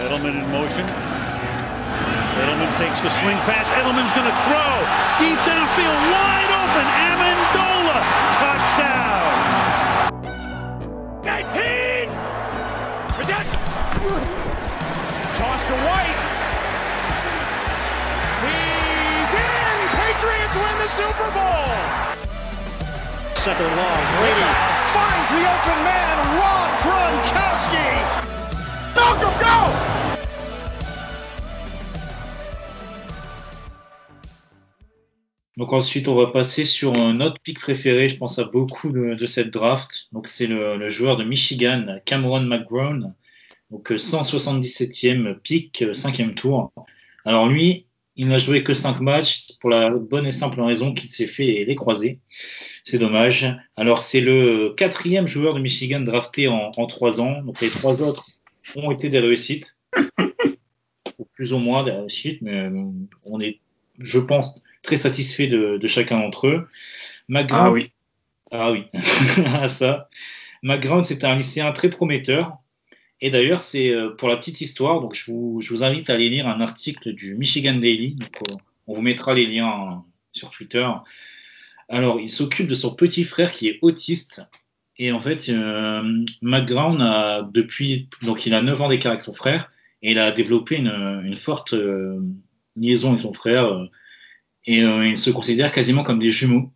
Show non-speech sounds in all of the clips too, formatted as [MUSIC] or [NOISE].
Edelman in motion. Edelman takes the swing pass. Edelman's going to throw. Deep downfield, wide open. Amendola. Touchdown. 19. Protect. Toss to White. He's in. Patriots win the Super Bowl. Second long. Brady Finds the open man, Rob Gronkowski. Malcolm, go! Donc ensuite, on va passer sur un autre pick préféré, je pense à beaucoup de, cette draft. Donc c'est le, joueur de Michigan, Cameron McGrone. Donc euh, 177e pick, 5e tour. Alors lui, il n'a joué que 5 matchs pour la bonne et simple raison qu'il s'est fait les, croisés. C'est dommage. Alors c'est le quatrième joueur de Michigan drafté en, en 3 ans. Donc les trois autres ont été des réussites. Plus ou moins des réussites, mais euh, on est, je pense, très satisfait de, de chacun d'entre eux. McGrath, Ah oui. ah oui, [LAUGHS] ah ça. McGrath, c'était un lycéen très prometteur. Et d'ailleurs, c'est euh, pour la petite histoire, donc je vous, je vous invite à aller lire un article du Michigan Daily. Donc, euh, on vous mettra les liens hein, sur Twitter. Alors, il s'occupe de son petit frère qui est autiste. Et en fait, euh, McGrath a depuis, donc il a 9 ans d'écart avec son frère, et il a développé une, une forte euh, liaison avec son frère. Et euh, il se considère quasiment comme des jumeaux.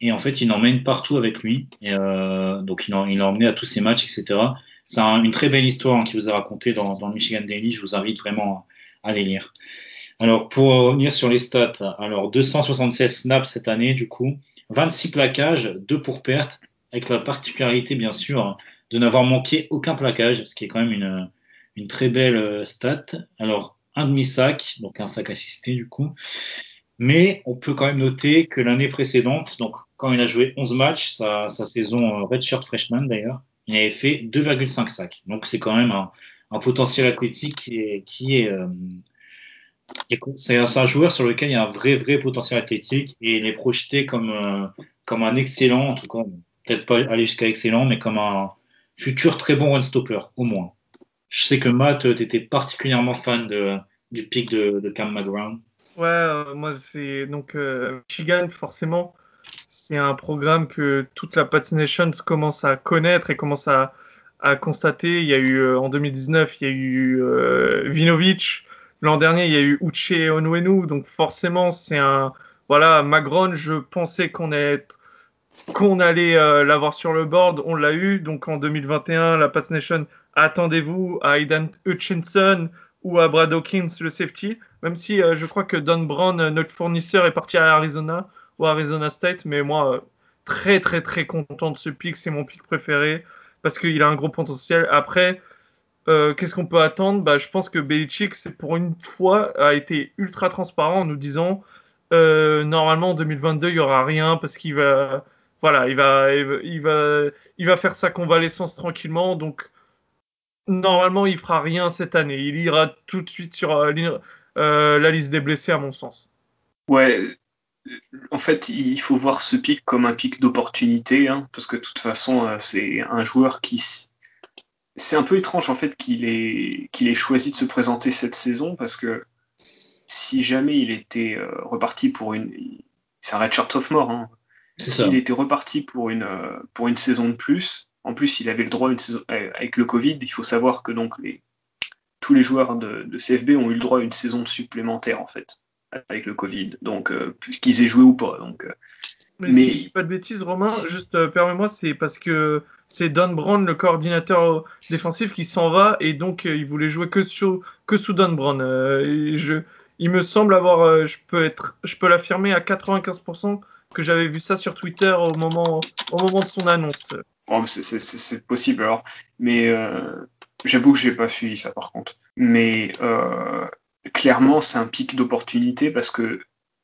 Et en fait, il l'emmène partout avec lui. Euh, donc, il l'a emmené à tous ses matchs, etc. C'est un- une très belle histoire hein, qui vous a raconté dans, le Michigan Daily. Je vous invite vraiment à les lire. Alors, pour revenir sur les stats, alors 276 snaps cette année, du coup, 26 plaquages, 2 pour perte, avec la particularité, bien sûr, de n'avoir manqué aucun plaquage, ce qui est quand même une, une très belle euh, stat. Alors, un demi-sac, donc un sac assisté, du coup. Mais on peut quand même noter que l'année précédente, donc quand il a joué 11 matchs, sa, sa saison euh, redshirt freshman d'ailleurs, il avait fait 2,5 sacs. Donc c'est quand même un, potentiel athlétique qui est, euh, c'est un, joueur sur lequel il y a un vrai vrai potentiel athlétique et il est projeté comme euh, comme un excellent, en tout cas peut-être pas aller jusqu'à excellent, mais comme un futur très bon run stopper au moins. Je sais que Matt, tu étais particulièrement fan de, du pic de, de Cam McGround. Ouais, euh, moi c'est donc euh, Michigan forcément c'est un programme que toute la Pats Nation commence à connaître et commence à, à constater. Il y a eu euh, en 2019 il y a eu euh, Vinovich, l'an dernier il y a eu Uche Onwenu, donc forcément c'est un voilà Magron. Je pensais qu'on qu'on allait l'avoir sur le board, on l'a eu. Donc en 2021 la Pats Nation attendez-vous à Aidan Hutchinson ou à Brad Hawkins le safety. Même si euh, je crois que Don Brown, euh, notre fournisseur, est parti à Arizona ou Arizona State, mais moi, euh, très très très content de ce pick, c'est mon pick préféré parce qu'il a un gros potentiel. Après, qu'est-ce qu'on peut attendre? Bah, Je pense que Belichick, pour une fois, a été ultra transparent en nous disant normalement en 2022, il n'y aura rien parce qu'il va, voilà, il va, il va, il va, il va faire sa convalescence tranquillement. Donc, normalement, il fera rien cette année. Il ira tout de suite sur euh, euh, la liste des blessés, à mon sens. Ouais, en fait, il faut voir ce pic comme un pic d'opportunité, hein, parce que de toute façon, euh, c'est un joueur qui. C'est un peu étrange en fait qu'il ait, qu'il ait choisi de se présenter cette saison, parce que si jamais il était reparti pour une. C'est un redshirt sophomore, hein. S'il était reparti pour une, pour une saison de plus, en plus il avait le droit une saison, euh, avec le Covid, il faut savoir que donc les, tous les joueurs de, de CFB ont eu le droit à une saison supplémentaire en fait, avec le Covid, donc euh, qu'ils aient joué ou pas. Donc, euh, Mais, Mais- si je dis pas de bêtises, Romain, juste euh, permets-moi, c'est parce que c'est Don Brown, le coordinateur défensif, qui s'en va et donc il voulait jouer que sous, que sous Don Brown. Et je, il me semble avoir, je peux être, je peux l'affirmer à 95% que j'avais vu ça sur Twitter au moment, au moment de son annonce. Bon, c'est- possible alors, mais euh, j'avoue que j'ai pas suivi ça par contre. Mais euh, clairement, c'est un pic d'opportunité parce que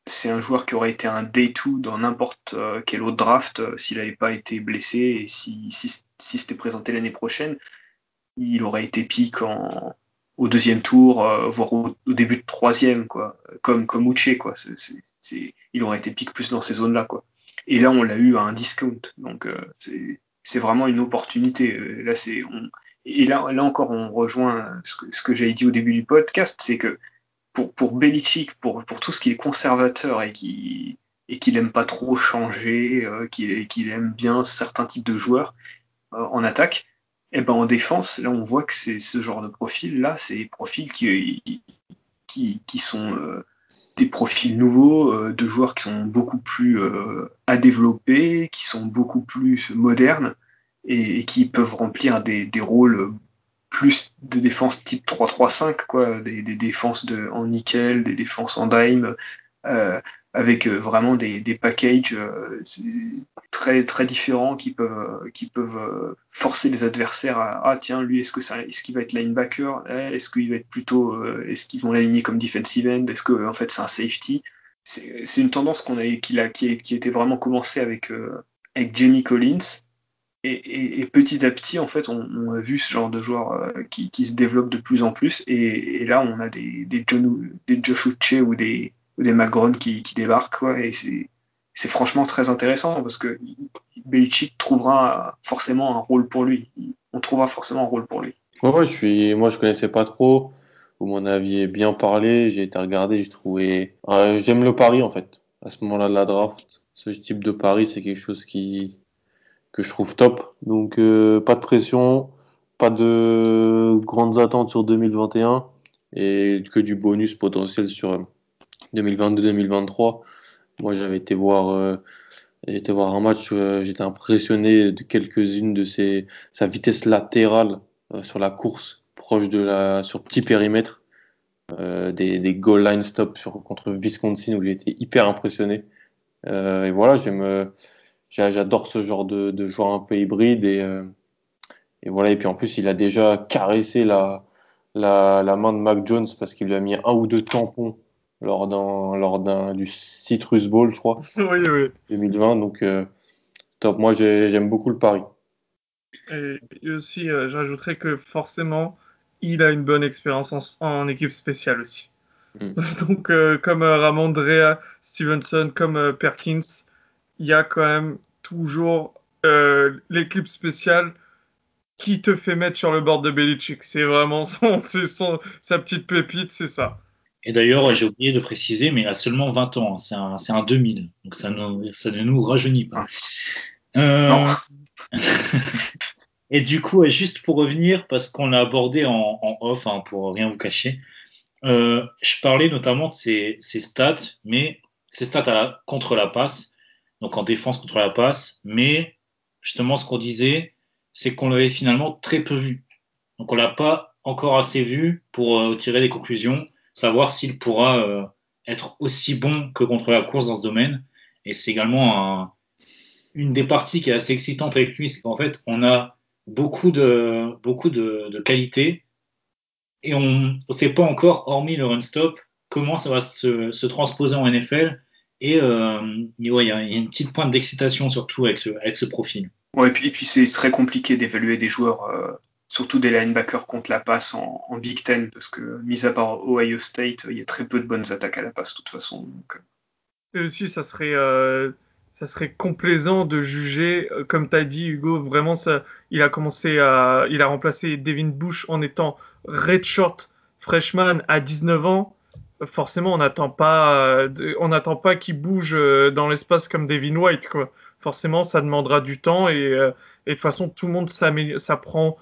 c'est un joueur qui aurait été un day 2 dans n'importe euh, quel autre draft s'il n'avait pas été blessé et si, si, si c'était présenté l'année prochaine, il aurait été pic au deuxième tour, voire au, début de troisième, quoi, comme, comme Uche, quoi. Il aurait été pic plus dans ces zones-là, quoi. Et là, on l'a eu à un discount, donc euh, c'est vraiment une opportunité. Euh, Là, on- et là, là encore, on rejoint ce que, ce que j'avais dit au début du podcast, c'est que pour, pour Belichick, pour, pour tout ce qui est conservateur et qui et qu'il aime pas trop changer, euh, qu'il aime bien certains types de joueurs euh, en attaque, et eh ben en défense, là on voit que c'est ce genre de profil là, c'est des profils qui, qui, qui sont euh, des profils nouveaux, euh, de joueurs qui sont beaucoup plus à développer, qui sont beaucoup plus modernes et, qui peuvent remplir des, rôles plus de défense type 3-3-5, quoi, des, défenses en nickel, des défenses en dime, avec euh, vraiment des, packages euh, très, très différents qui peuvent, qui peuvent euh, forcer les adversaires à Ah, tiens, lui, est-ce qu'il est qu'il va être linebacker? Eh, Est-ce qu'il va être plutôt. Est-ce qu'ils vont l'aligner comme defensive end? Est-ce que en fait, c'est un safety? C'est une tendance qu'on a, qui, a, qui, qui était vraiment commencée avec, avec Jamie Collins. Et, et, petit à petit, en fait, on, a vu ce genre de joueur qui, qui, se développe de plus en plus. Et, et là, on a des, des, John, des Josh Uche ou des, ou des McGrone qui, qui débarquent. Quoi, et c'est franchement très intéressant parce que Belichick trouvera forcément un rôle pour lui. On trouvera forcément un rôle pour lui. Ouais, je suis, moi je connaissais pas trop. Vous m'en aviez bien parlé. J'ai été regardé. J'ai trouvé. Euh, j'aime le pari en fait. À ce moment-là de la draft, ce type de pari, c'est quelque chose qui que je trouve top. Donc euh, pas de pression, pas de grandes attentes sur 2021 et que du bonus potentiel sur 2022-2023. Moi, j'avais été voir, euh, été voir un match, euh, j'étais impressionné de quelques-unes de ses, sa vitesse latérale euh, sur la course, proche de la, sur petit périmètre, des, des, goal line stop sur, contre Wisconsin où j'ai été hyper impressionné. et voilà, j'aime, j'adore ce genre de, de, joueur un peu hybride et, et voilà. Et puis en plus, il a déjà caressé la, la, la main de Mac Jones parce qu'il lui a mis un ou deux tampons lors d'un lors d'un du Citrus Bowl, je crois. [LAUGHS] Oui, oui. 2020. Donc euh, top. Moi, j'aime beaucoup le pari. Et, aussi, euh, j'ajouterais que forcément, il a une bonne expérience en, équipe spéciale aussi. Hmm. [LAUGHS] Donc, euh, comme Ramondrea Stevenson, comme Perkins, il y a quand même toujours l'équipe spéciale qui te fait mettre sur le bord de Belichick. C'est vraiment son, [LAUGHS] son, sa petite pépite, c'est ça. Et d'ailleurs, j'ai oublié de préciser, mais il a seulement 20 ans. Hein. C'est un, un, 2000. Donc ça, ça, ne nous rajeunit pas. Euh... [LAUGHS] et du coup, juste pour revenir, parce qu'on l'a abordé en, en off, hein, pour rien vous cacher, euh, je parlais notamment de ces, ces, stats, mais ces stats à la, contre la passe, donc en défense contre la passe, mais justement, ce qu'on disait, c'est qu'on l'avait finalement très peu vu. Donc on l'a pas encore assez vu pour euh, tirer des conclusions savoir s'il pourra euh, être aussi bon que contre la course dans ce domaine. Et c'est également une des parties qui est assez excitante avec lui, c'est qu'en fait, on a beaucoup de, beaucoup de, qualités et on ne sait pas encore, hormis le run-stop, comment ça va se, transposer en NFL. Et euh, il y, a une petite pointe d'excitation surtout avec ce, avec ce profil. Ouais, et puis, puis c'est très compliqué d'évaluer des joueurs euh, surtout des linebackers contre la passe en, Big Ten, parce que, mis à part Ohio State, il y a très peu de bonnes attaques à la passe, de toute façon. Euh. Et aussi, ça serait, euh, ça serait complaisant de juger, euh, comme tu as dit, Hugo, vraiment, ça, il a commencé à. Il a remplacé Devin Bush en étant redshirt freshman à 19 ans. Forcément, on n'attend pas, on n'attend pas qu'il bouge dans l'espace comme Devin White. Forcément, ça demandera du temps et, et de toute façon, tout le monde s'apprend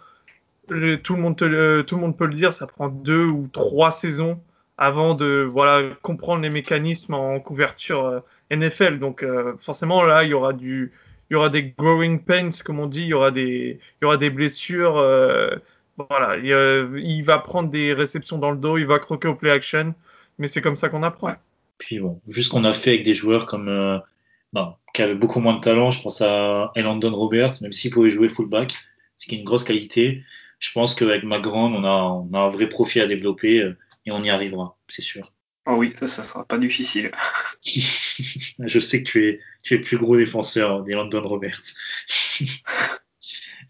tout, le monde tout le monde peut le dire, ça prend deux ou trois saisons avant de voilà, comprendre les mécanismes en couverture euh, NFL. Donc euh, forcément, là, il y aura du, il y aura des growing pains, comme on dit, il y aura des, il y aura des blessures. Euh, voilà, il, va prendre des réceptions dans le dos, il va croquer au play action, mais c'est comme ça qu'on apprend. Puis bon, vu ce qu'on a fait avec des joueurs comme, bon, qui avaient beaucoup moins de talent, je pense à Elandon Roberts, même s'il pouvait jouer fullback, ce qui est une grosse qualité je pense qu'avec ma grande, on a, on a un vrai profit à développer euh, et on y arrivera, c'est sûr. Oh oui, ça, ça sera pas difficile. [LAUGHS] je sais que tu es, tu es le plus gros défenseur des London Roberts. [LAUGHS]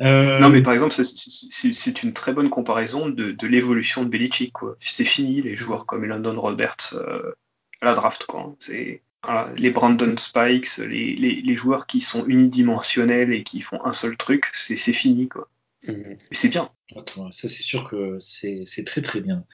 Euh, non, mais par exemple, c'est une très bonne comparaison de, de l'évolution de Belichick. C'est fini les joueurs comme London Roberts euh, à la draft. Quoi. Les Brandon Spikes, les, les, les, joueurs qui sont unidimensionnels et qui font un seul truc, c'est fini. Quoi C'est bien. Ça c'est sûr que c'est très très bien.